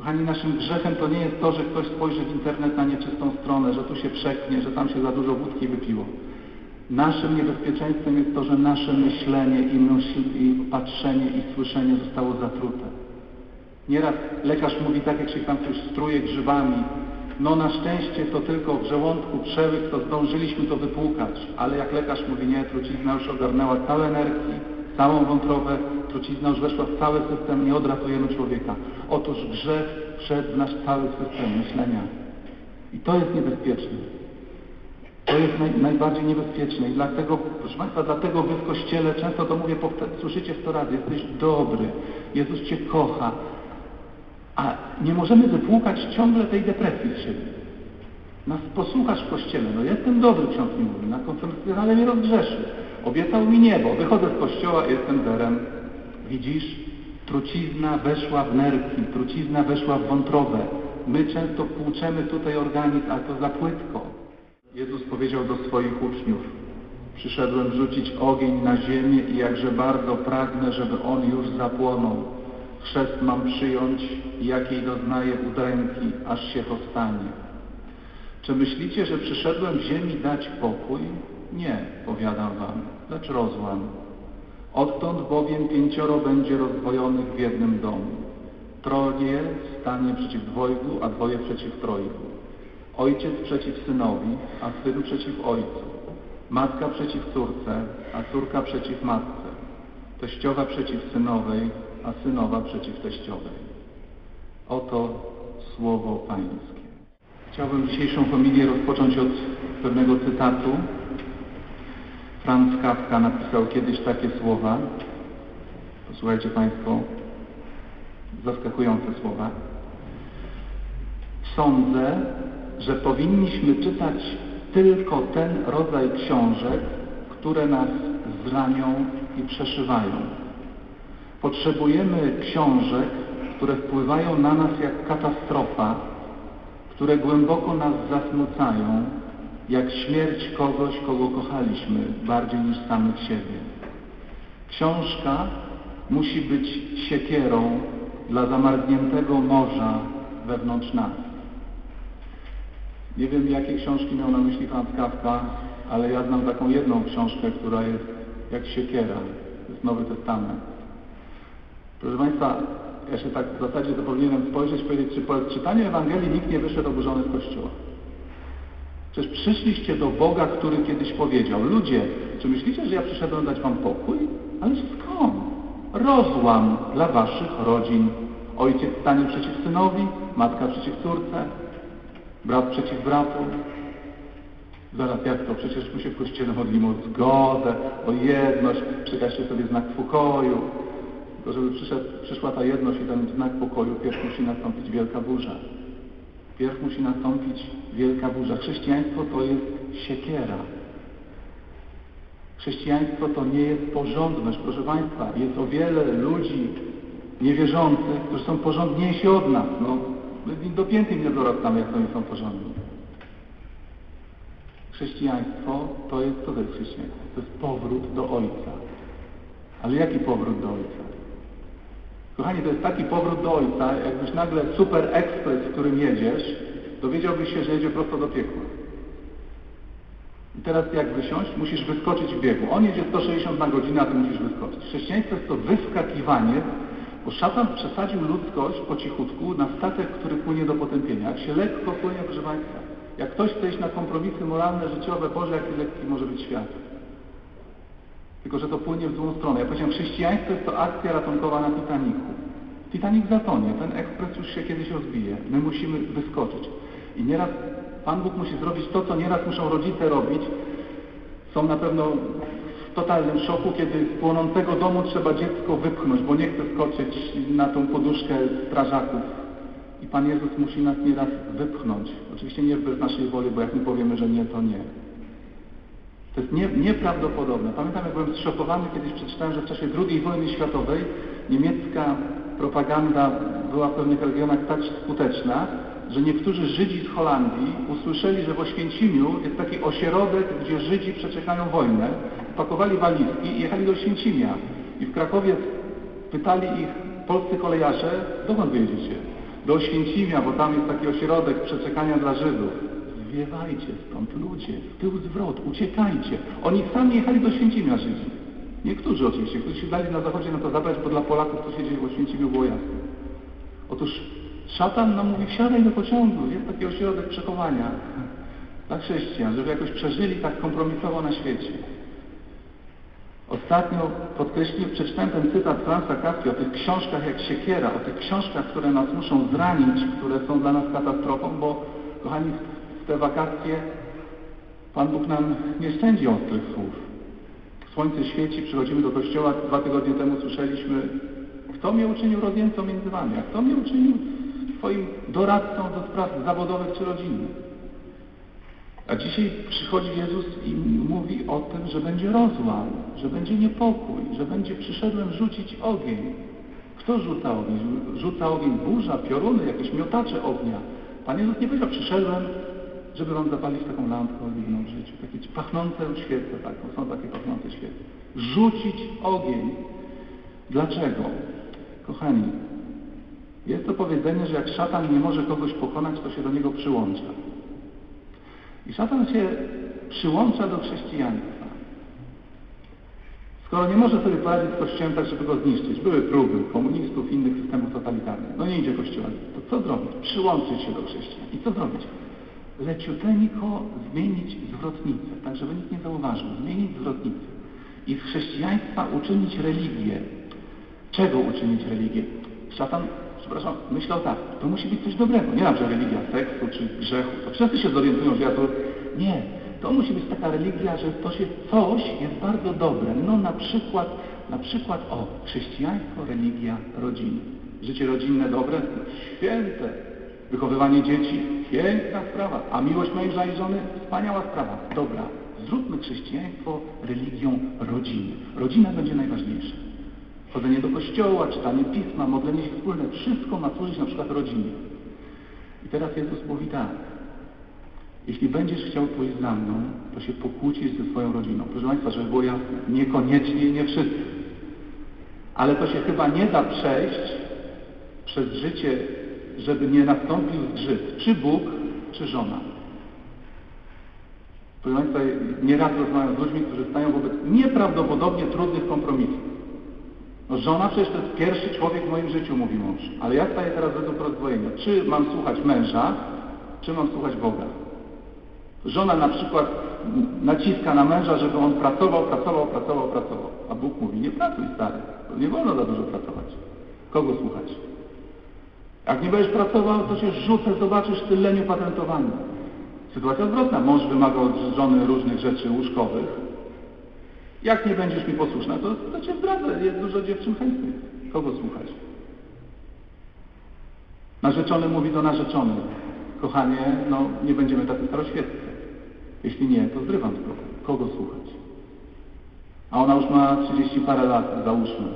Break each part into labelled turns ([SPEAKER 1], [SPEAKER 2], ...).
[SPEAKER 1] Kochani, naszym grzechem to nie jest to, że ktoś spojrzy w internet na nieczystą stronę, że tu się przeknie, że tam się za dużo wódki wypiło. Naszym niebezpieczeństwem jest to, że nasze myślenie i, myśl, i patrzenie i słyszenie zostało zatrute. Nieraz lekarz mówi tak, jak się tam coś struje grzybami. No na szczęście to tylko w żołądku przełyk, to zdążyliśmy to wypłukać. Ale jak lekarz mówi, nie, trucizna już ogarnęła całe nerki, całą wątrobę, trucizna już weszła w cały system, nie odratujemy człowieka. Otóż grzech wszedł w nasz cały system myślenia. I to jest niebezpieczne. To jest naj, najbardziej niebezpieczne i dlatego, proszę Państwa, dlatego Wy w Kościele często to mówię, słyszycie sto razy, jesteś dobry, Jezus Cię kocha, a nie możemy wypłukać ciągle tej depresji z siebie. Nas posłuchasz w Kościele, no jestem dobry, ksiądz mi mówi, na konfesjonale mnie rozgrzeszy, obiecał mi niebo, wychodzę z Kościoła jestem zerem. Widzisz, trucizna weszła w nerki, trucizna weszła w wątrobę. My często płuczemy tutaj organizm, ale to za płytko. Jezus powiedział do swoich uczniów, przyszedłem rzucić ogień na ziemię i jakże bardzo pragnę, żeby on już zapłonął. Chrzest mam przyjąć, jakiej doznaję udręki, aż się to stanie. Czy myślicie, że przyszedłem ziemi dać pokój? Nie, powiadam wam, lecz rozłam. Odtąd bowiem pięcioro będzie rozdwojonych w jednym domu. Troje stanie przeciw dwojgu, a dwoje przeciw trojgu. Ojciec przeciw synowi, a syn przeciw ojcu. Matka przeciw córce, a córka przeciw matce. Teściowa przeciw synowej, a synowa przeciw teściowej. Oto słowo Pańskie. Chciałbym dzisiejszą homilię rozpocząć od pewnego cytatu. Franz Kafka napisał kiedyś takie słowa. Posłuchajcie Państwo, zaskakujące słowa. Sądzę, że powinniśmy czytać tylko ten rodzaj książek, które nas zranią i przeszywają. Potrzebujemy książek, które wpływają na nas jak katastrofa, które głęboko nas zasmucają, jak śmierć kogoś, kogo kochaliśmy bardziej niż samych siebie. Książka musi być siekierą dla zamarzniętego morza wewnątrz nas. Nie wiem, jakie książki miał na myśli Franz Kafka, ale ja znam taką jedną książkę, która jest jak siekiera. To jest Nowy Testament. Proszę Państwa, ja się tak w zasadzie to powinienem spojrzeć, powiedzieć, czy po czytaniu Ewangelii nikt nie wyszedł oburzony z Kościoła. Przecież przyszliście do Boga, który kiedyś powiedział, ludzie, czy myślicie, że ja przyszedłem dać wam pokój? Ale skąd? Rozłam dla waszych rodzin. Ojciec stanie przeciw synowi, matka przeciw córce, brat przeciw bratu. Zaraz jak to? Przecież my się w Kościele modlimy o zgodę, o jedność, przekażcie sobie znak pokoju. Tylko żeby przyszła ta jedność i ten znak pokoju, pierw musi nastąpić wielka burza. Pierw musi nastąpić wielka burza. Chrześcijaństwo to jest siekiera. Chrześcijaństwo to nie jest porządność. Proszę Państwa, jest o wiele ludzi niewierzących, którzy są porządniejsi od nas. No, my dopięty nie dorastamy, jak oni są porządni. Chrześcijaństwo to jest, co to jest chrześcijaństwo? To jest powrót do Ojca. Ale jaki powrót do Ojca? Kochani, to jest taki powrót do Ojca, jakbyś nagle super ekspres, w którym jedziesz, dowiedziałbyś się, że jedzie prosto do piekła. I teraz jak wysiąść? Musisz wyskoczyć w biegu. On jedzie 160 na godzinę, a ty musisz wyskoczyć. Chrześcijaństwo jest to wyskakiwanie, bo szatan przesadził ludzkość po cichutku na statek, który płynie do potępienia. Jak się lekko płynie, proszę Państwa, jak ktoś chce iść na kompromisy moralne, życiowe, Boże, jaki lekki może być świat. Tylko, że to płynie w złą stronę. Ja powiedziałem, chrześcijaństwo jest to akcja ratunkowa na Titaniku. Titanic zatonie, ten ekspres już się kiedyś rozbije. My musimy wyskoczyć. I nieraz Pan Bóg musi zrobić to, co nieraz muszą rodzice robić. Są na pewno w totalnym szoku, kiedy z płonącego domu trzeba dziecko wypchnąć, bo nie chce skoczyć na tą poduszkę strażaków. I Pan Jezus musi nas nieraz wypchnąć. Oczywiście nie bez naszej woli, bo jak my powiemy, że nie, to nie. To jest nie, nieprawdopodobne. Pamiętam, jak byłem zszokowany, kiedyś przeczytałem, że w czasie II wojny światowej niemiecka propaganda była w pewnych regionach tak skuteczna, że niektórzy Żydzi z Holandii usłyszeli, że w Oświęcimiu jest taki ośrodek, gdzie Żydzi przeczekają wojnę, pakowali walizki i jechali do Oświęcimia. I w Krakowie pytali ich polscy kolejarze, dokąd wyjedziecie? do Oświęcimia, bo tam jest taki ośrodek przeczekania dla Żydów. Zwiewajcie stąd ludzie, w tył zwrot, uciekajcie. Oni sami jechali do Święcimia Żydzi. Niektórzy oczywiście, którzy się dali na zachodzie na to zabrać, bo dla Polaków to się dzieje w Oświęcimiu było jasne. Otóż szatan nam mówi, wsiadaj do pociągu, jest taki ośrodek przechowania dla chrześcijan, żeby jakoś przeżyli tak kompromisowo na świecie. Ostatnio podkreśliłem, przeczytałem ten cytat Fransa Kafki o tych książkach jak siekiera, o tych książkach, które nas muszą zranić, które są dla nas katastrofą, bo kochani, te wakacje Pan Bóg nam nie szczędzi ostrych słów. Słońce świeci, przychodzimy do kościoła, dwa tygodnie temu słyszeliśmy, kto mnie uczynił rozjemcą między wami, a kto mnie uczynił swoim doradcą do spraw zawodowych czy rodzinnych. A dzisiaj przychodzi Jezus i mówi o tym, że będzie rozłam, że będzie niepokój, że będzie przyszedłem rzucić ogień. Kto rzuca ogień? Rzuca ogień burza, pioruny, jakieś miotacze ognia. Pan Jezus nie powiedział, przyszedłem, żeby wam zapalić taką lampkę oliwną w życiu. Takie pachnące świece, tak, są takie pachnące świece. Rzucić ogień. Dlaczego? Kochani, jest to powiedzenie, że jak szatan nie może kogoś pokonać, to się do niego przyłącza. I szatan się przyłącza do chrześcijaństwa. Skoro nie może sobie poradzić z Kościołem tak, żeby go zniszczyć, były próby komunistów, innych systemów totalitarnych, no nie idzie Kościoła, to co zrobić? Przyłączyć się do chrześcijan. I co zrobić? Leciuteńko zmienić zwrotnicę, tak żeby nikt nie zauważył, zmienić zwrotnicę. I z chrześcijaństwa uczynić religię. Czego uczynić religię? Szatan przepraszam, myślał tak, to musi być coś dobrego. Nie na że religia seksu czy grzechu. To wszyscy się zorientują, że ja to... Nie. To musi być taka religia, że to się coś jest bardzo dobre. No na przykład, na przykład, o, chrześcijaństwo, religia, rodziny. Życie rodzinne dobre? Święte. Wychowywanie dzieci? Piękna sprawa. A miłość męża i żony? Wspaniała sprawa. Dobra. Zróbmy chrześcijaństwo religią rodziny. Rodzina będzie najważniejsza chodzenie do kościoła, czytanie pisma, modlenie się wspólne, wszystko ma służyć na przykład rodzinie. I teraz Jezus mówi tak, jeśli będziesz chciał pójść za mną, to się pokłócisz ze swoją rodziną. Proszę Państwa, żeby było jasne, niekoniecznie i nie wszyscy. Ale to się chyba nie da przejść przez życie, żeby nie nastąpił zgrzyt. Czy Bóg, czy żona. Proszę Państwa, nieraz rozmawiam z ludźmi, którzy stają wobec nieprawdopodobnie trudnych kompromisów. No żona przecież to jest pierwszy człowiek w moim życiu, mówi mąż. Ale ja staję teraz według rozdwojenia. Czy mam słuchać męża, czy mam słuchać Boga? Żona na przykład naciska na męża, żeby on pracował, pracował, pracował, pracował. A Bóg mówi, nie pracuj stary, nie wolno za dużo pracować. Kogo słuchać? Jak nie będziesz pracował, to się rzucę, zobaczysz ty leniu. Sytuacja zwrotna. Mąż wymaga od żony różnych rzeczy łóżkowych, jak nie będziesz mi posłuszna, to, to cię zdradzę. Jest dużo dziewczyn chętnych. Kogo słuchać? Narzeczony mówi do narzeczonej. Kochanie, no nie będziemy tacy staroświeccy. Jeśli nie, to zrywam spokój. Kogo słuchać? A ona już ma 30 parę lat, załóżmy.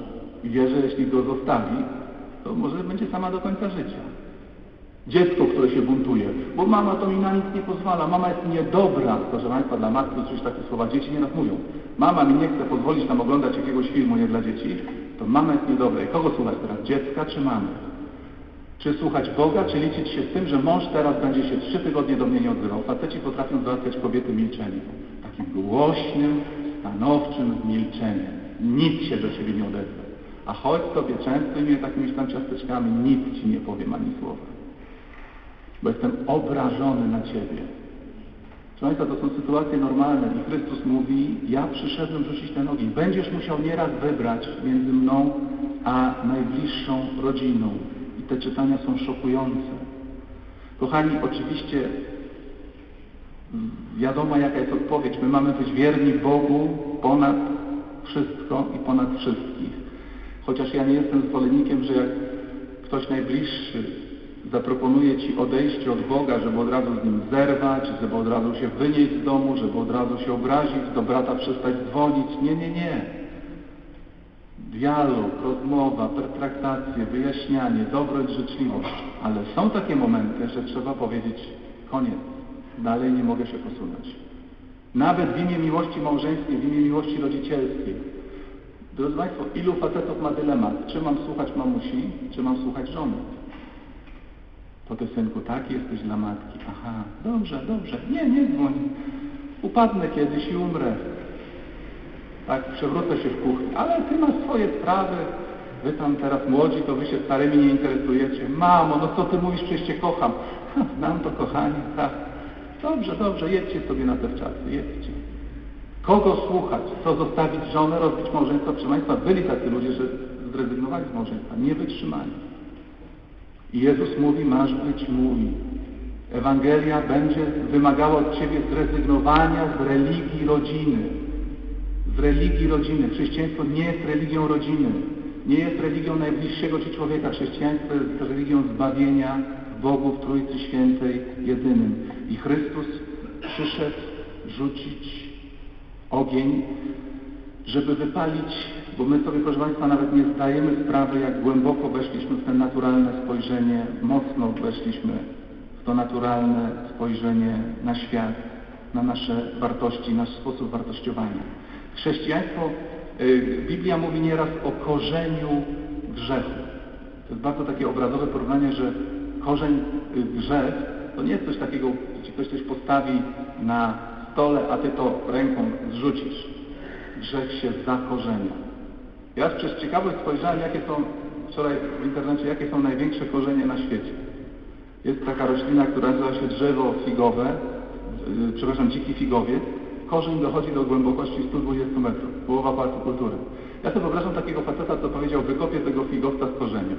[SPEAKER 1] I wie, że jeśli go zostawi, to może będzie sama do końca życia. Dziecko, które się buntuje, bo mama to mi na nic nie pozwala, mama jest niedobra. Proszę Państwa, dla matki coś takie słowa dzieci nieraz mówią. Mama mi nie chce pozwolić tam oglądać jakiegoś filmu nie dla dzieci, to mama jest niedobra. I kogo słuchać teraz? Dziecka czy mamy? Czy słuchać Boga, czy liczyć się z tym, że mąż teraz będzie się trzy tygodnie do mnie nie odzywał? Faceci potrafią załatwiać kobiety milczeniem. Takim głośnym, stanowczym milczeniem. Nic się do siebie nie odezwie. A chodź sobie często i mnie takimi tam ciasteczkami, nic ci nie powiem ani słowa bo jestem obrażony na Ciebie. Proszę Państwa, to są sytuacje normalne i Chrystus mówi, ja przyszedłem rzucić ten ogień. Będziesz musiał nieraz wybrać między mną a najbliższą rodziną. I te czytania są szokujące. Kochani, oczywiście wiadomo jaka jest odpowiedź. My mamy być wierni Bogu ponad wszystko i ponad wszystkich. Chociaż ja nie jestem zwolennikiem, że jak ktoś najbliższy zaproponuje Ci odejście od Boga, żeby od razu z Nim zerwać, żeby od razu się wynieść z domu, żeby od razu się obrazić, do brata przestać dzwonić. Nie, nie, nie. Dialog, rozmowa, pertraktacje, wyjaśnianie, dobroć, życzliwość. Ale są takie momenty, że trzeba powiedzieć koniec. Dalej nie mogę się posunąć. Nawet w imię miłości małżeńskiej, w imię miłości rodzicielskiej. Drodzy Państwo, ilu facetów ma dylemat? Czy mam słuchać mamusi, czy mam słuchać żony? To ty synku taki jesteś dla matki. Aha, dobrze, dobrze. Nie, nie dzwoń. Upadnę kiedyś i umrę. Tak, przewrócę się w kuchni. Ale ty masz swoje sprawy. Wy tam teraz młodzi, to wy się starymi nie interesujecie. Mamo, no co ty mówisz, przecież cię kocham. Ha, znam to kochanie, tak. Dobrze, dobrze, jedźcie sobie na te czasy, jedźcie. Kogo słuchać? Co zostawić żonę, rozbić małżeństwo? Państwa, byli tacy ludzie, że zrezygnowali z małżeństwa, nie wytrzymali. I Jezus mówi, masz być mój. Ewangelia będzie wymagała od Ciebie zrezygnowania z religii rodziny. Z religii rodziny. Chrześcijaństwo nie jest religią rodziny. Nie jest religią najbliższego Ci człowieka. Chrześcijaństwo jest religią zbawienia Bogu w Trójcy Świętej jedynym. I Chrystus przyszedł rzucić ogień, żeby wypalić, bo my sobie, proszę Państwa, nawet nie zdajemy sprawy, jak głęboko weszliśmy w to naturalne spojrzenie, mocno weszliśmy w to naturalne spojrzenie na świat, na nasze wartości, nasz sposób wartościowania. Chrześcijaństwo, y, Biblia mówi nieraz o korzeniu grzechu. To jest bardzo takie obrazowe porównanie, że korzeń y, grzech to nie jest coś takiego, ci ktoś coś postawi na stole, a ty to ręką zrzucisz. Grzech się zakorzenia. Ja przez ciekawość spojrzałem, jakie są wczoraj w internecie, jakie są największe korzenie na świecie. Jest taka roślina, która nazywa się drzewo figowe, yy, przepraszam, dziki figowiec. Korzeń dochodzi do głębokości 120 metrów, połowa Pałacu Kultury. Ja sobie wyobrażam takiego faceta, co powiedział, wykopię tego figowca z korzeniem.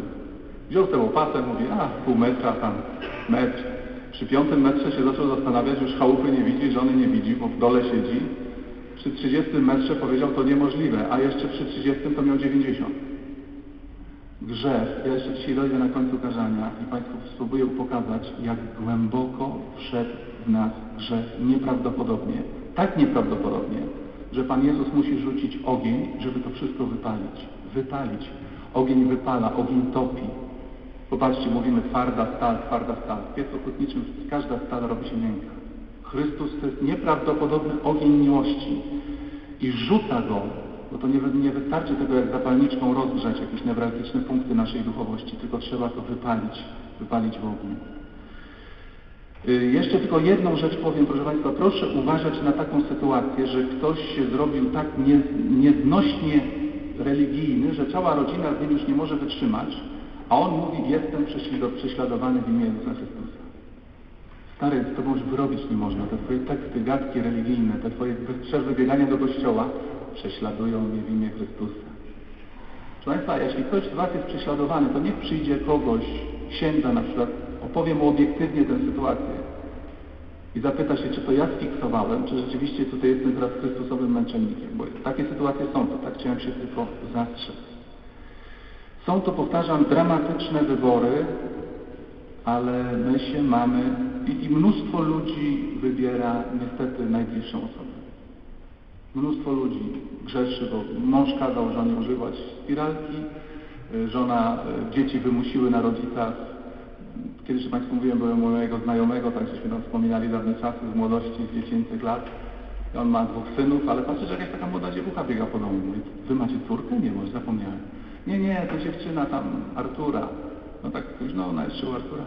[SPEAKER 1] Wziął tę łopatę, mówi, a pół metra, tam metr. Przy piątym metrze się zaczął zastanawiać, już chałupy nie widzi, żony nie widzi, bo w dole siedzi. Przy 30 metrze powiedział, to niemożliwe, a jeszcze przy 30 to miał 90. Grzech, ja jeszcze dzisiaj dojdę na końcu kazania i Państwu spróbuję pokazać, jak głęboko wszedł w nas grzech nieprawdopodobnie, tak nieprawdopodobnie, że Pan Jezus musi rzucić ogień, żeby to wszystko wypalić. Wypalić. Ogień wypala, ogień topi. Popatrzcie, mówimy twarda stal, twarda stal. W piecu hutniczym każda stal robi się miękka. Chrystus to jest nieprawdopodobny ogień miłości i rzuca go, bo to nie, nie wystarczy tego jak zapalniczką rozgrzać jakieś newralgiczne punkty naszej duchowości, tylko trzeba to wypalić, wypalić w ogniu. Y, Jeszcze tylko jedną rzecz powiem, proszę Państwa, proszę uważać na taką sytuację, że ktoś się zrobił tak nie, nieznośnie religijny, że cała rodzina z nim już nie może wytrzymać, a on mówi, jestem prześladowany w imię Jezusa Chrystusa. Stary, z tobą już wyrobić nie można. Te twoje teksty, gadki religijne, te twoje bez przerwy biegania do kościoła prześladują mnie w imię Chrystusa. Proszę Państwa, jeśli ktoś z Was jest prześladowany, to niech przyjdzie kogoś, księdza na przykład, opowie mu obiektywnie tę sytuację i zapyta się, czy to ja sfiksowałem, czy rzeczywiście tutaj jestem teraz Chrystusowym męczennikiem, bo takie sytuacje są, to tak chciałem się tylko zastrzec. Są to, powtarzam, dramatyczne wybory, ale my się mamy i, i mnóstwo ludzi wybiera niestety najbliższą osobę. Mnóstwo ludzi grzeszy, bo mąż kazał żonie używać spiralki, y, żona, y, dzieci wymusiły na rodzicach. Kiedyś Państwu mówiłem, byłem mojego znajomego, tak żeśmy tam wspominali dawne czasy z młodości, z dziecięcych lat. On ma dwóch synów, ale patrzę, że jakaś taka młoda dziewucha biega po domu. Mówi, wy macie córkę? Nie, może zapomniałem. Nie, nie, to dziewczyna tam Artura. No tak późno, ona jeszcze u Artura.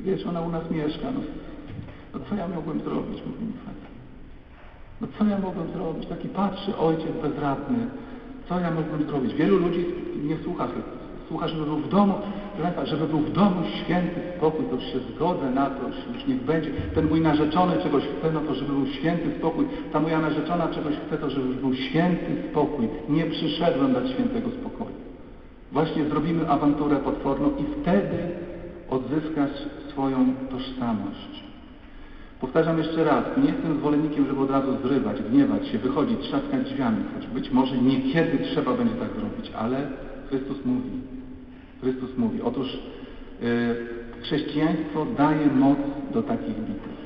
[SPEAKER 1] Wiesz, ona u nas mieszka. No, no co ja mogłem zrobić, mówi mi facet. No co ja mogłem zrobić? Taki patrzy ojciec bezradny. Co ja mogłem zrobić? Wielu ludzi nie słucha. Słucha, żeby był w domu, żeby był w domu święty spokój, to już się zgodzę na to, już niech będzie. Ten mój narzeczony czegoś chce, no to żeby był święty spokój. Ta moja narzeczona czegoś chce, to żeby był święty spokój. Nie przyszedłem dać świętego spokoju. Właśnie zrobimy awanturę potworną i wtedy odzyskasz swoją tożsamość. Powtarzam jeszcze raz, nie jestem zwolennikiem, żeby od razu zrywać, gniewać się, wychodzić, trzaskać drzwiami, choć być może niekiedy trzeba będzie tak zrobić, ale Chrystus mówi, Chrystus mówi, otóż yy, chrześcijaństwo daje moc do takich bitew.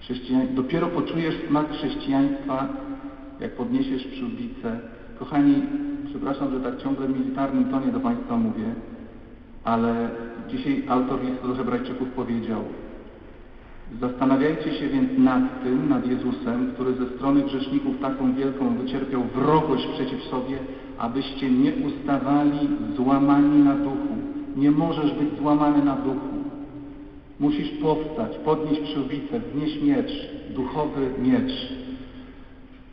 [SPEAKER 1] Chrześcijań... Dopiero poczujesz smak chrześcijaństwa, jak podniesiesz przyłbicę. Kochani, przepraszam, że tak ciągle w militarnym tonie do Państwa mówię, ale dzisiaj autor listu do Hebrajczyków powiedział Zastanawiajcie się więc nad tym, nad Jezusem, który ze strony grzeszników taką wielką wycierpiał wrogość przeciw sobie, abyście nie ustawali złamani na duchu. Nie możesz być złamany na duchu. Musisz powstać, podnieść przyłbicę, wznieść miecz, duchowy miecz.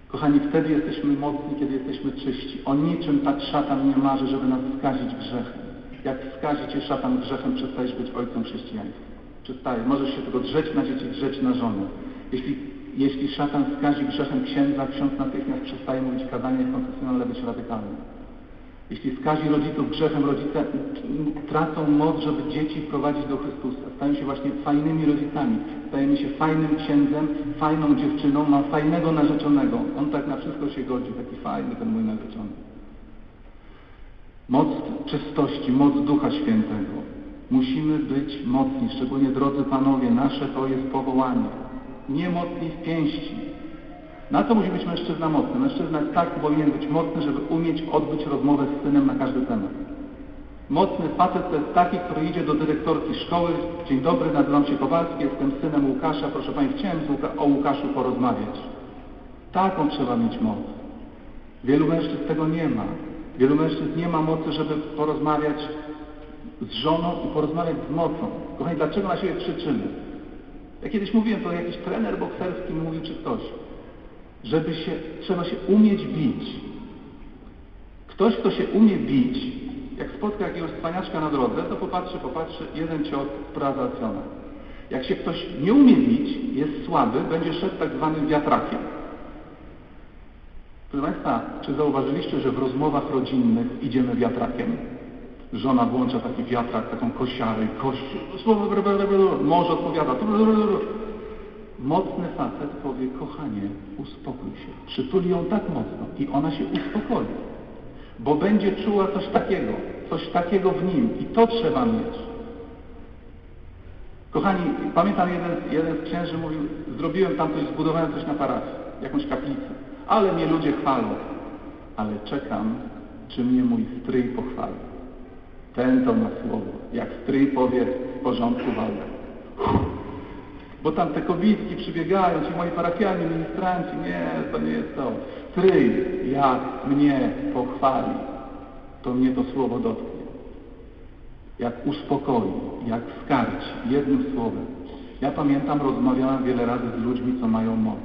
[SPEAKER 1] Kochani, wtedy jesteśmy mocni, kiedy jesteśmy czyści. O niczym tak szatan nie marzy, żeby nas skazić grzechem. Jak skazi cię szatan grzechem, przestajesz być ojcem chrześcijaństwa. Przestaje. Możesz się tylko drzeć na dzieci, drzeć na żonę. Jeśli, jeśli szatan skazi grzechem księdza, ksiądz natychmiast przestaje mówić kazanie konfesjonalne, być radykalny. Jeśli skazi rodziców grzechem, rodzice tracą moc, żeby dzieci prowadzić do Chrystusa. Stają się właśnie fajnymi rodzicami. Stajemy się fajnym księdzem, fajną dziewczyną, mam fajnego narzeczonego. On tak na wszystko się godzi, taki fajny ten mój narzeczony. Moc czystości, moc Ducha Świętego. Musimy być mocni, szczególnie drodzy panowie, nasze to jest powołanie. Nie mocni w pięści. Na to musi być mężczyzna mocny. Mężczyzna tak powinien być mocny, żeby umieć odbyć rozmowę z synem na każdy temat. Mocny facet to jest taki, który idzie do dyrektorki szkoły. Dzień dobry, nazywam się Kowalski, jestem synem Łukasza. Proszę Pani, chciałem Łuka o Łukaszu porozmawiać. Taką trzeba mieć moc. Wielu mężczyzn tego nie ma. Wielu mężczyzn nie ma mocy, żeby porozmawiać z żoną i porozmawiać z mocą. Kochani, dlaczego na siebie krzyczymy? Ja kiedyś mówiłem, to jakiś trener bokserski mówił, czy ktoś, żeby się, trzeba się umieć bić. Ktoś, kto się umie bić, jak spotka jakiegoś cwaniaczka na drodze, to popatrzy, popatrzy, jeden cios, sprawa załatwiona. Jak się ktoś nie umie bić, jest słaby, będzie szedł tak zwanym wiatrakiem. Proszę Państwa, czy zauważyliście, że w rozmowach rodzinnych idziemy wiatrakiem? Żona włącza taki wiatrak, taką kosiarę kości. Słowo, mąż odpowiada. Mocny facet powie, kochanie, uspokój się. Przytuli ją tak mocno i ona się uspokoi. Bo będzie czuła coś takiego, coś takiego w nim i to trzeba mieć. Kochani, pamiętam jeden, jeden z księży mówił, zrobiłem tam coś, zbudowałem coś na parafii, jakąś kaplicę, ale mnie ludzie chwalą. Ale czekam, czy mnie mój stryj pochwali. Ten to ma słowo. Jak stryj powie, w porządku walka. Bo tam te kobietki przybiegają, ci moi parafianie, ministranci, nie, to nie jest to. Stryj, jak mnie pochwali, to mnie to słowo dotknie. Jak uspokoi, jak skarci, jednym słowem. Ja pamiętam, rozmawiałem wiele razy z ludźmi, co mają moc.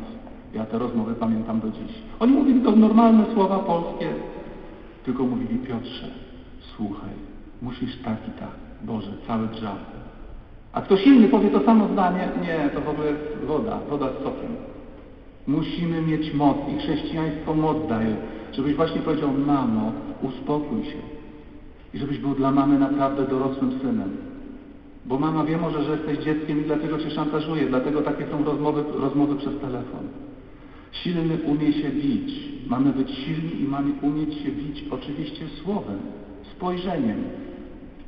[SPEAKER 1] Ja te rozmowy pamiętam do dziś. Oni mówili to normalne słowa polskie, tylko mówili Piotrze, słuchaj, musisz tak i tak, Boże, cały grzał. A ktoś inny powie to samo zdanie, nie, to w ogóle jest woda, woda z sokiem. Musimy mieć moc i chrześcijaństwo moc daje, żebyś właśnie powiedział, mamo, uspokój się. I żebyś był dla mamy naprawdę dorosłym synem. Bo mama wie może, że jesteś dzieckiem i dlatego cię szantażuje, dlatego takie są rozmowy, rozmowy przez telefon. Silny umie się bić. Mamy być silni i mamy umieć się bić oczywiście słowem, spojrzeniem,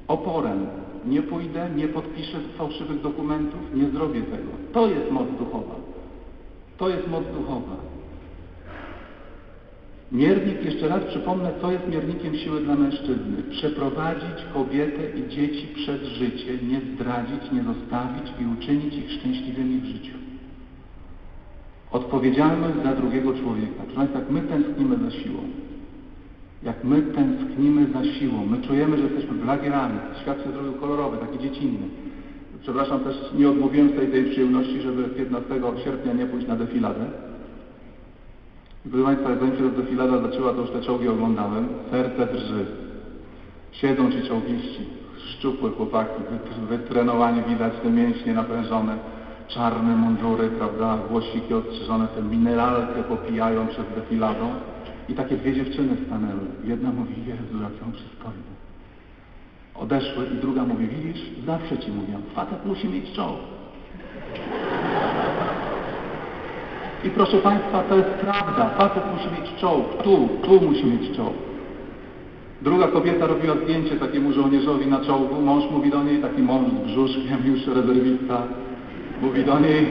[SPEAKER 1] oporem. Nie pójdę, nie podpiszę fałszywych dokumentów, nie zrobię tego. To jest moc duchowa. To jest moc duchowa. Miernik, jeszcze raz przypomnę, co jest miernikiem siły dla mężczyzny. Przeprowadzić kobietę i dzieci przez życie, nie zdradzić, nie zostawić i uczynić ich szczęśliwymi w życiu. Odpowiedzialność za drugiego człowieka. Proszę Państwa, my tęsknimy za siłą, jak my tęsknimy za siłą, my czujemy, że jesteśmy blagierami, świat się zrobił kolorowy, taki dziecinny. Przepraszam, też nie odmówiłem tej, tej przyjemności, żeby 15 sierpnia nie pójść na defiladę. Proszę Państwa, zanim się ta defilada zaczęła, to już te czołgi oglądałem. Serce drży. Siedzą ci czołgiści, szczupłe chłopaki, wytrenowani, widać te mięśnie naprężone, czarne mundury, prawda, włosiki odstrzyżone, tę mineralkę popijają przed defiladą. I takie dwie dziewczyny stanęły. Jedna mówi, Jezu, jak on przystojny. Odeszły i druga mówi, widzisz, zawsze ci mówię, facet musi mieć czołg. I proszę Państwa, to jest prawda. Facet musi mieć czołg. Tu, tu musi mieć czołg. Druga kobieta robiła zdjęcie takiemu żołnierzowi na czołgu. Mąż mówi do niej, taki mąż z brzuszkiem, już rezerwista, mówi do niej,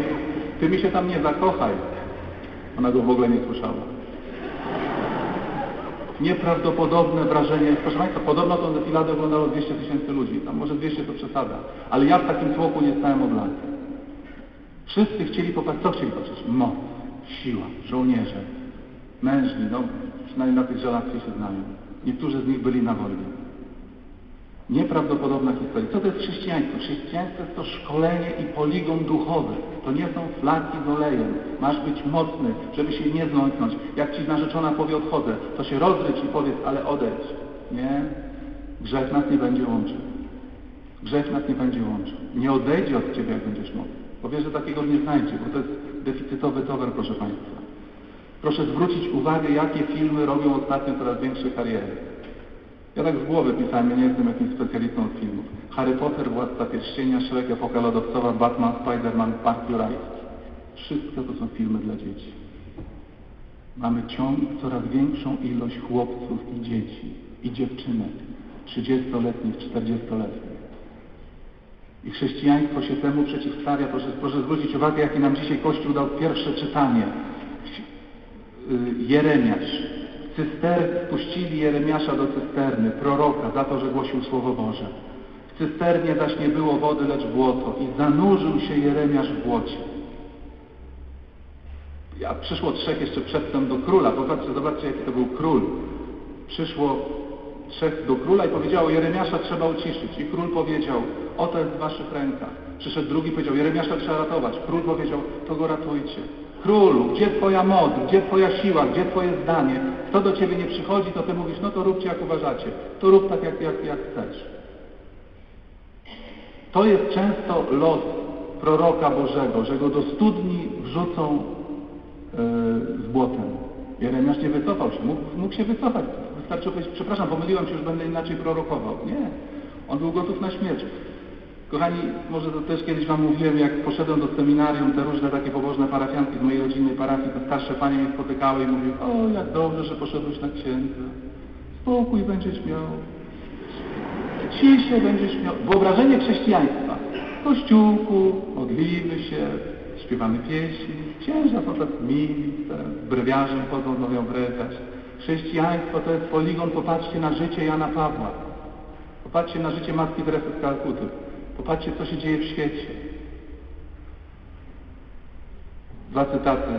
[SPEAKER 1] ty mi się tam nie zakochaj. Ona go w ogóle nie słyszała. Nieprawdopodobne wrażenie. Proszę Państwa, podobno tą defiladę oglądało 200 tysięcy ludzi. Tam może 200 to przesada. Ale ja w takim tłoku nie stałem od lat. Wszyscy chcieli popatrzeć, co chcieli patrzeć? Moc, siła, żołnierze, mężni, no przynajmniej na tych relacjach się znają. Niektórzy z nich byli na wojnie. Nieprawdopodobna historia. Co to jest chrześcijaństwo? Chrześcijaństwo jest to szkolenie i poligon duchowy. To nie są flaki z olejem. Masz być mocny, żeby się nie zląknąć. Jak ci narzeczona powie odchodzę, to się rozrycz i powiedz, ale odejdź. Nie? Grzech nas nie będzie łączył. Grzech nas nie będzie łączył. Nie odejdzie od ciebie, jak będziesz mocny. Powiesz, że takiego nie znajdzie, bo to jest deficytowy towar, proszę Państwa. Proszę zwrócić uwagę, jakie filmy robią ostatnio coraz większe kariery. Ja tak z głowy pisałem, ja nie jestem jakimś specjalistą od filmów. Harry Potter, Władca Pierścienia, Shrek, Epoka Lodowcowa, Batman, Spider-Man, Park Jurajski. Wszystko to są filmy dla dzieci. Mamy ciąg coraz większą ilość chłopców i dzieci i dziewczynek, 30-letnich, 40-letnich. I chrześcijaństwo się temu przeciwstawia. Proszę, proszę zwrócić uwagę, jakie nam dzisiaj Kościół dał pierwsze czytanie. Y, Jeremiasz. Cyster, wpuścili Jeremiasza do cysterny, proroka, za to, że głosił Słowo Boże. W cysternie zaś nie było wody, lecz błoto i zanurzył się Jeremiasz w błocie. Ja przyszło trzech jeszcze przedtem do króla. Popatrzcie, zobaczcie, jaki to był król. Przyszło trzech do króla i powiedziało, Jeremiasza trzeba uciszyć. I król powiedział, oto jest w waszych rękach. Przyszedł drugi powiedział, Jeremiasza trzeba ratować. Król powiedział, to go ratujcie. Królu, gdzie twoja moc, gdzie twoja siła, gdzie twoje zdanie? Kto do ciebie nie przychodzi, to ty mówisz, no to róbcie jak uważacie. To rób tak, jak, jak, jak chcesz. To jest często los proroka Bożego, że go do studni wrzucą yy, z błotem. Jeremiasz nie wycofał się, mógł, mógł się wycofać. Wystarczy powiedzieć, przepraszam, pomyliłem się, już będę inaczej prorokował. Nie, on był gotów na śmierć. Kochani, może to też kiedyś Wam mówiłem, jak poszedłem do seminarium, te różne takie pobożne parafianki z mojej rodzinnej parafii, te starsze panie mnie spotykały i mówiły, o jak dobrze, że poszedłeś na księdza. Spokój będziesz miał. Ciszę będziesz miał. Wyobrażenie chrześcijaństwa. Kościółku, modlimy się, śpiewamy pieśni, księża są tak brewiarzem chodzą, mówią brewkarz. Chrześcijaństwo to jest poligon, popatrzcie na życie Jana Pawła. Popatrzcie na życie Matki Teresy z Kalkuty. Popatrzcie, co się dzieje w świecie. Dwa cytaty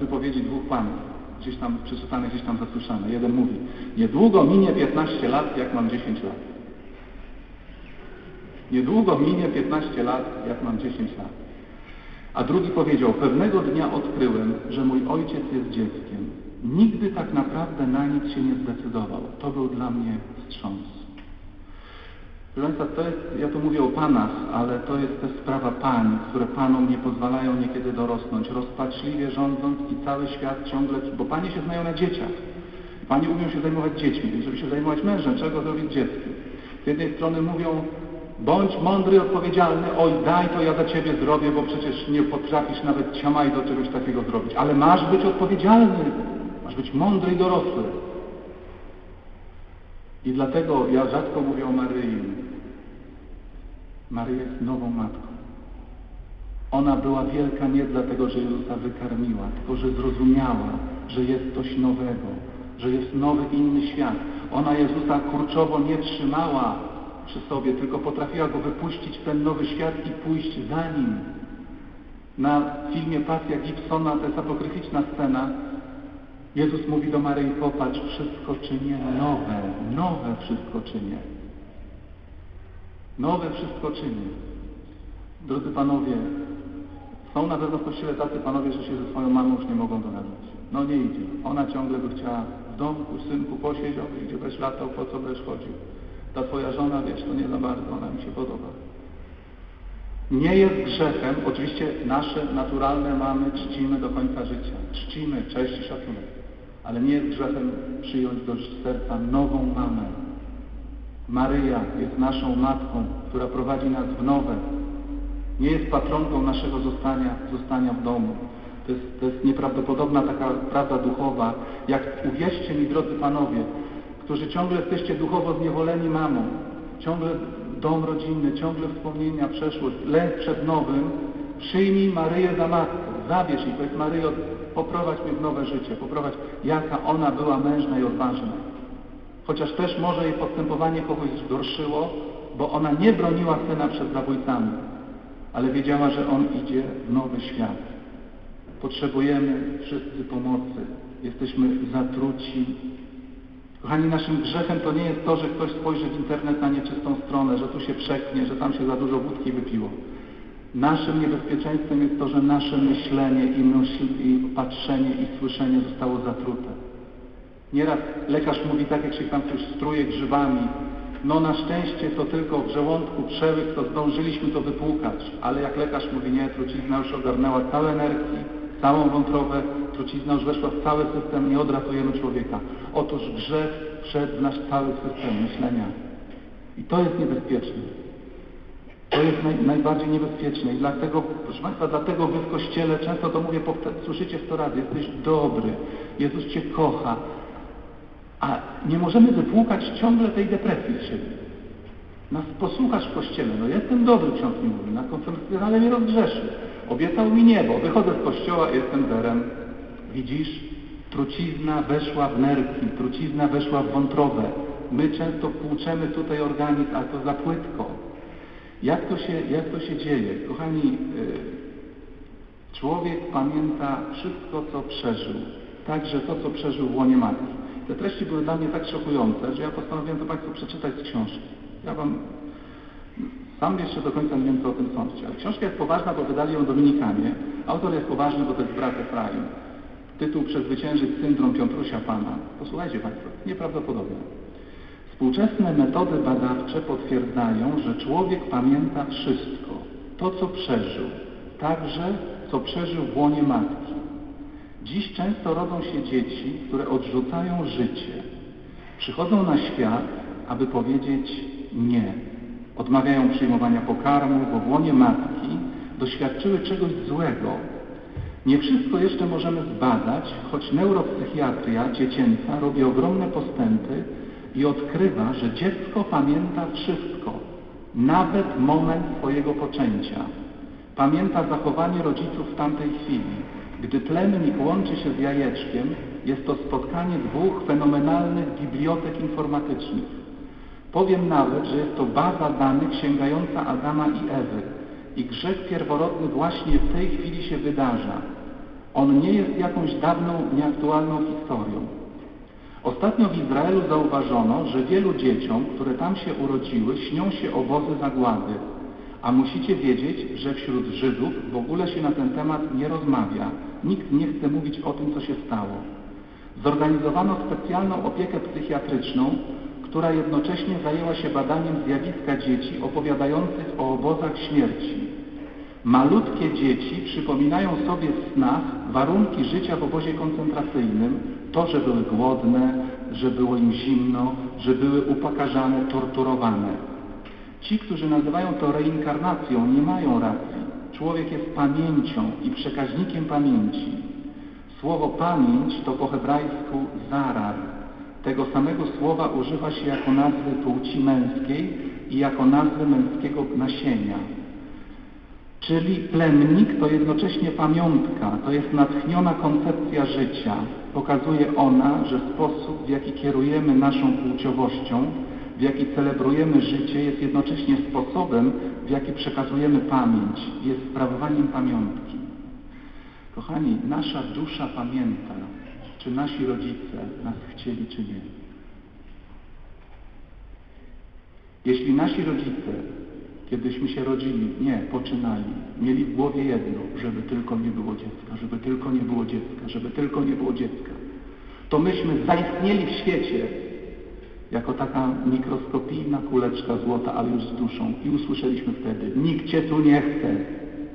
[SPEAKER 1] wypowiedzi dwóch panów, gdzieś tam przeczytane, gdzieś tam zasłyszane. Jeden mówi, niedługo minie 15 lat, jak mam 10 lat. Niedługo minie 15 lat, jak mam 10 lat. A drugi powiedział, pewnego dnia odkryłem, że mój ojciec jest dzieckiem. Nigdy tak naprawdę na nic się nie zdecydował. To był dla mnie wstrząs. Proszę to jest, ja tu mówię o Panach, ale to jest też sprawa pań, które Panom nie pozwalają niekiedy dorosnąć, rozpaczliwie rządząc i cały świat ciągle, bo Panie się znają na dzieciach. Panie umią się zajmować dziećmi, więc żeby się zajmować mężem, czego zrobić dzieckiem? Z jednej strony mówią, bądź mądry i odpowiedzialny, oj daj to ja za Ciebie zrobię, bo przecież nie potrafisz nawet ciamaj do czegoś takiego zrobić. Ale masz być odpowiedzialny, masz być mądry i dorosły. I dlatego ja rzadko mówię o Maryi. Maryja jest nową matką. Ona była wielka nie dlatego, że Jezusa wykarmiła, tylko że zrozumiała, że jest coś nowego, że jest nowy, inny świat. Ona Jezusa kurczowo nie trzymała przy sobie, tylko potrafiła go wypuścić w ten nowy świat i pójść za nim. Na filmie Pasja Gibsona, to jest apokryficzna scena, Jezus mówi do Maryi, popatrz, wszystko czynię nowe, nowe wszystko czynię. Nowe wszystko czynię. Drodzy panowie, są na pewno w kościele tacy panowie, że się ze swoją mamą już nie mogą dogadać. No nie idzie. Ona ciągle by chciała w domku, synku posiedział, gdzie będziesz latał, po co będziesz chodził. Ta twoja żona, wiesz, to nie za bardzo, ona mi się podoba. Nie jest grzechem, oczywiście nasze naturalne mamy czcimy do końca życia. Czcimy, cześć i szacunek. Ale nie jest grzechem przyjąć do serca nową mamę. Maryja jest naszą matką, która prowadzi nas w nowe. Nie jest patronką naszego zostania, zostania w domu. To jest, to jest nieprawdopodobna taka prawda duchowa. Jak uwierzcie mi, drodzy panowie, którzy ciągle jesteście duchowo zniewoleni mamą, ciągle dom rodzinny, ciągle wspomnienia, przeszłość, lęk przed nowym, przyjmij Maryję za matkę, zabierz jej, powiedz Maryjo, poprowadź mnie w nowe życie, poprowadź, jaka ona była mężna i odważna. Chociaż też może jej postępowanie kogoś zgorszyło, bo ona nie broniła syna przed zabójcami, ale wiedziała, że on idzie w nowy świat. Potrzebujemy wszyscy pomocy. Jesteśmy zatruci Kochani, naszym grzechem to nie jest to, że ktoś spojrzy w internet na nieczystą stronę, że tu się przeknie, że tam się za dużo wódki wypiło. Naszym niebezpieczeństwem jest to, że nasze myślenie i, myśl, i patrzenie i słyszenie zostało zatrute. Nieraz lekarz mówi tak, jak się tam coś struje grzybami. No na szczęście to tylko w żołądku przełyk, to zdążyliśmy to wypłukać. Ale jak lekarz mówi, nie, trucizna już ogarnęła całe nerki, całą wątrobę, trucizna już weszła w cały system, nie odratujemy człowieka. Otóż grzech wszedł w nasz cały system myślenia. I to jest niebezpieczne. To jest naj, najbardziej niebezpieczne i dlatego, proszę Państwa, dlatego Wy w Kościele często to mówię, słyszycie sto razy, jesteś dobry, Jezus Cię kocha, a nie możemy wypłukać ciągle tej depresji z siebie. Nas posłuchasz w Kościele, no jestem dobry, ksiądz mi mówi, na konfesjonale mnie rozgrzeszy, obiecał mi niebo, wychodzę z Kościoła, jestem zerem. Widzisz, trucizna weszła w nerki, trucizna weszła w wątrobę. My często płuczemy tutaj organizm, a to za płytko. Jak to się, jak to się dzieje? Kochani, y, człowiek pamięta wszystko, co przeżył, także to, co przeżył w łonie matki. Te treści były dla mnie tak szokujące, że ja postanowiłem to Państwu przeczytać z książki. Ja Wam sam jeszcze do końca nie wiem, co o tym sądzić, ale książka jest poważna, bo wydali ją Dominikanie. Autor jest poważny, bo to jest brat Efraim. Tytuł Przezwyciężyć syndrom Piotrusia Pana. Posłuchajcie Państwo, nieprawdopodobne. Współczesne metody badawcze potwierdzają, że człowiek pamięta wszystko, to co przeżył, także co przeżył w łonie matki. Dziś często rodzą się dzieci, które odrzucają życie. Przychodzą na świat, aby powiedzieć nie. Odmawiają przyjmowania pokarmu, bo w łonie matki doświadczyły czegoś złego. Nie wszystko jeszcze możemy zbadać, choć neuropsychiatria dziecięca robi ogromne postępy i odkrywa, że dziecko pamięta wszystko, nawet moment swojego poczęcia. Pamięta zachowanie rodziców w tamtej chwili. Gdy plemnik łączy się z jajeczkiem, jest to spotkanie dwóch fenomenalnych bibliotek informatycznych. Powiem nawet, że jest to baza danych sięgająca Adama i Ewy i grzech pierworodny właśnie w tej chwili się wydarza. On nie jest jakąś dawną, nieaktualną historią. Ostatnio w Izraelu zauważono, że wielu dzieciom, które tam się urodziły, śnią się obozy zagłady. A musicie wiedzieć, że wśród Żydów w ogóle się na ten temat nie rozmawia. Nikt nie chce mówić o tym, co się stało. Zorganizowano specjalną opiekę psychiatryczną, która jednocześnie zajęła się badaniem zjawiska dzieci opowiadających o obozach śmierci. Malutkie dzieci przypominają sobie w snach warunki życia w obozie koncentracyjnym, to, że były głodne, że było im zimno, że były upakarzane, torturowane. Ci, którzy nazywają to reinkarnacją, nie mają racji. Człowiek jest pamięcią i przekaźnikiem pamięci. Słowo pamięć to po hebrajsku zarar. Tego samego słowa używa się jako nazwy płci męskiej i jako nazwy męskiego nasienia. Czyli plemnik to jednocześnie pamiątka, to jest natchniona koncepcja życia. Pokazuje ona, że sposób, w jaki kierujemy naszą płciowością, w jaki celebrujemy życie, jest jednocześnie sposobem, w jaki przekazujemy pamięć, jest sprawowaniem pamiątki. Kochani, nasza dusza pamięta, czy nasi rodzice nas chcieli, czy nie. Jeśli nasi rodzice, kiedyśmy się rodzili, nie, poczynali, mieli w głowie jedno, żeby tylko nie było dziecka, żeby tylko nie było dziecka, żeby tylko nie było dziecka, to myśmy zaistnieli w świecie jako taka mikroskopijna kuleczka złota, ale już z duszą i usłyszeliśmy wtedy, nikt Cię tu nie chce,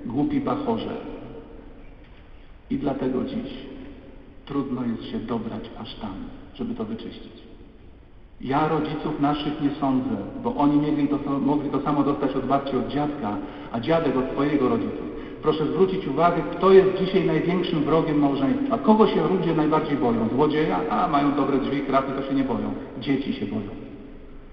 [SPEAKER 1] głupi bachorze. I dlatego dziś trudno jest się dobrać aż tam, żeby to wyczyścić. Ja rodziców naszych nie sądzę, bo oni mieli to, mogli to samo dostać od babci, od dziadka, a dziadek od swojego rodziców. Proszę zwrócić uwagę, kto jest dzisiaj największym wrogiem małżeństwa. Kogo się ludzie najbardziej boją? Złodzieja? A, mają dobre drzwi, kraty, to się nie boją. Dzieci się boją.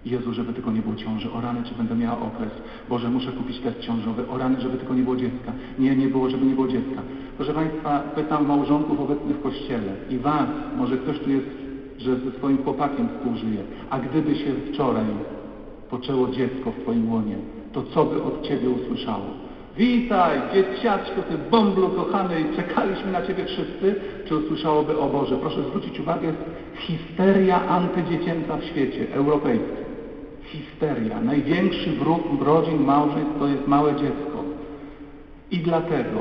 [SPEAKER 1] Jezu, żeby tylko nie było ciąży. O rany, czy będę miała okres. Boże, muszę kupić test ciążowy. O rany, żeby tylko nie było dziecka. Nie, nie było, żeby nie było dziecka. Proszę Państwa, pytam małżonków obecnych w Kościele i Was, może ktoś tu jest, że ze swoim chłopakiem współżyje. A gdyby się wczoraj poczęło dziecko w Twoim łonie, to co by od Ciebie usłyszało? Witaj, dzieciaczku, ty bąblu kochany, czekaliśmy na Ciebie wszyscy, czy usłyszałoby, o Boże, proszę zwrócić uwagę, histeria antydziecięca w świecie europejskim. Histeria. Największy wróg rodzin, małżeństw to jest małe dziecko. I dlatego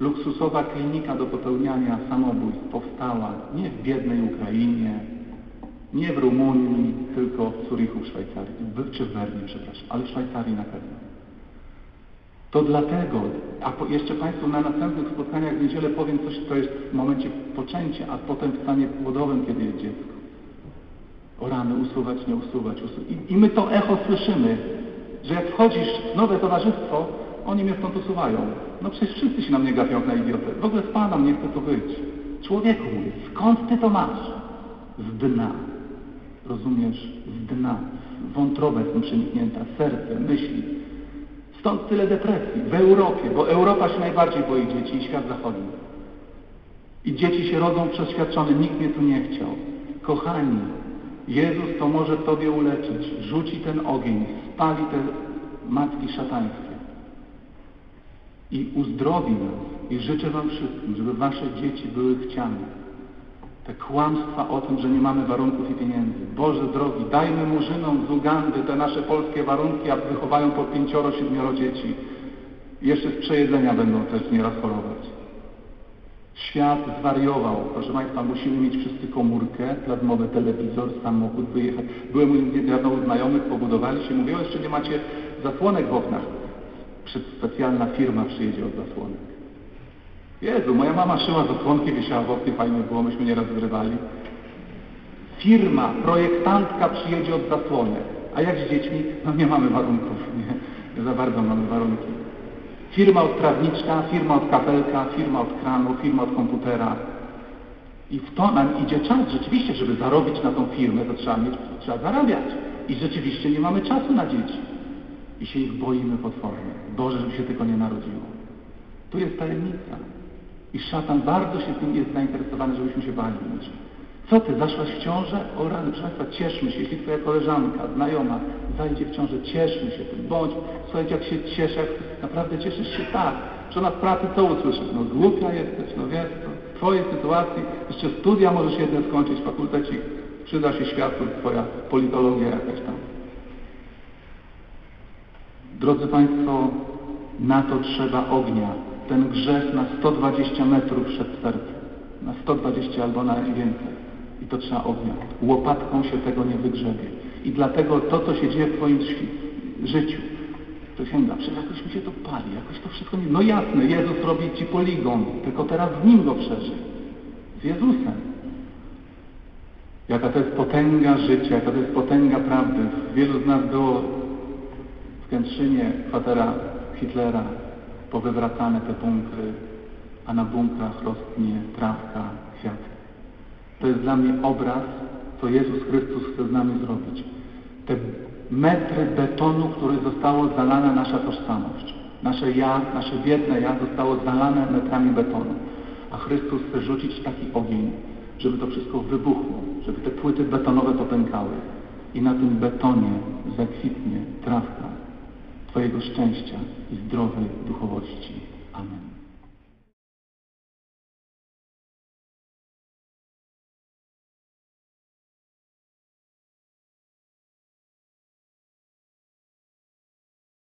[SPEAKER 1] luksusowa klinika do popełniania samobójstw powstała nie w biednej Ukrainie, nie w Rumunii, tylko w Zurichu w Szwajcarii, czy w Bernie, przepraszam, ale w Szwajcarii na pewno. To dlatego, a jeszcze Państwu na następnych spotkaniach w niedzielę powiem coś, co jest w momencie poczęcia, a potem w stanie płodowym, kiedy jest dziecko. O rany usuwać, nie usuwać. I, I my to echo słyszymy, że jak wchodzisz w nowe towarzystwo, oni mnie stąd usuwają. No przecież wszyscy się na mnie gapią na idiotę. W ogóle z Panem nie chcę tu być. Człowieku mój, skąd Ty to masz? Z dna. Rozumiesz? Z dna. Wątroba jestem przeniknięta, serce, myśli. Stąd tyle depresji w Europie, bo Europa się najbardziej boi dzieci i świat zachodni. I dzieci się rodzą przeświadczone, nikt mnie tu nie chciał. Kochani, Jezus to może Tobie uleczyć. Rzuci ten ogień, spali te matki szatańskie. I uzdrowi nas. I życzę Wam wszystkim, żeby Wasze dzieci były chciane. Te kłamstwa o tym, że nie mamy warunków i pieniędzy. Boże drogi, dajmy murzynom z Ugandy te nasze polskie warunki, a wychowają po pięcioro, siedmioro dzieci. Jeszcze z przejedzenia będą też nieraz chorować. Świat zwariował. Proszę Państwa, musimy mieć wszyscy komórkę, plazmowy telewizor, samochód, wyjechać. Byłem u niedawno u znajomych, pobudowali się, mówią, jeszcze nie macie zasłonek w oknach. Przy- Specjalna firma przyjedzie od zasłonek. Jezu, moja mama szyła zasłonki, wiesiała w oknie, fajnie było, myśmy nieraz zrywali. Firma, projektantka przyjedzie od zasłonek. A jak z dziećmi? No nie mamy warunków, nie za bardzo mamy warunki. Firma od trawniczka, firma od kapelka, firma od kranu, firma od komputera. I w to nam idzie czas rzeczywiście, żeby zarobić na tą firmę, to trzeba mieć, trzeba zarabiać. I rzeczywiście nie mamy czasu na dzieci. I się ich boimy potwornie. Boże, żeby się tylko nie narodziło. Tu jest tajemnica. I szatan bardzo się tym jest zainteresowany, żebyśmy się bali ludzi. Co ty, zaszłaś w ciążę? O rany, proszę Państwa, cieszmy się. Jeśli twoja koleżanka, znajoma zajdzie w ciążę, cieszmy się tym. Bądź, słuchajcie, jak się cieszę, jak naprawdę cieszysz się tak. Żona w pracy co usłyszy? No głupia jesteś, no wiesz, w twojej sytuacji jeszcze studia możesz jedne skończyć, fakultecik, przyda się światu twoja politologia jakaś tam. Drodzy Państwo, na to trzeba ognia. Ten grzech na 120 metrów przed sercem. Na 120 albo na więcej. I to trzeba ognia. Łopatką się tego nie wygrzebie. I dlatego to, co się dzieje w Twoim życiu, to sięga, przecież jakoś mi się to pali, jakoś to wszystko nie... No jasne, Jezus robi Ci poligon, tylko teraz z Nim go przeżyj. Z Jezusem. Jaka to jest potęga życia, jaka to jest potęga prawdy. Wielu z nas było w Kętrzynie, kwatera Hitlera, powywracane te bunkry, a na bunkrach rosnie trawka, kwiaty. To jest dla mnie obraz, co Jezus Chrystus chce z nami zrobić. Te metry betonu, które zostało zalane nasza tożsamość. Nasze ja, nasze biedne ja zostało zalane metrami betonu. A Chrystus chce rzucić taki ogień, żeby to wszystko wybuchło, żeby te płyty betonowe popękały. I na tym betonie zakwitnie trawka Twojego szczęścia i zdrowej duchowości.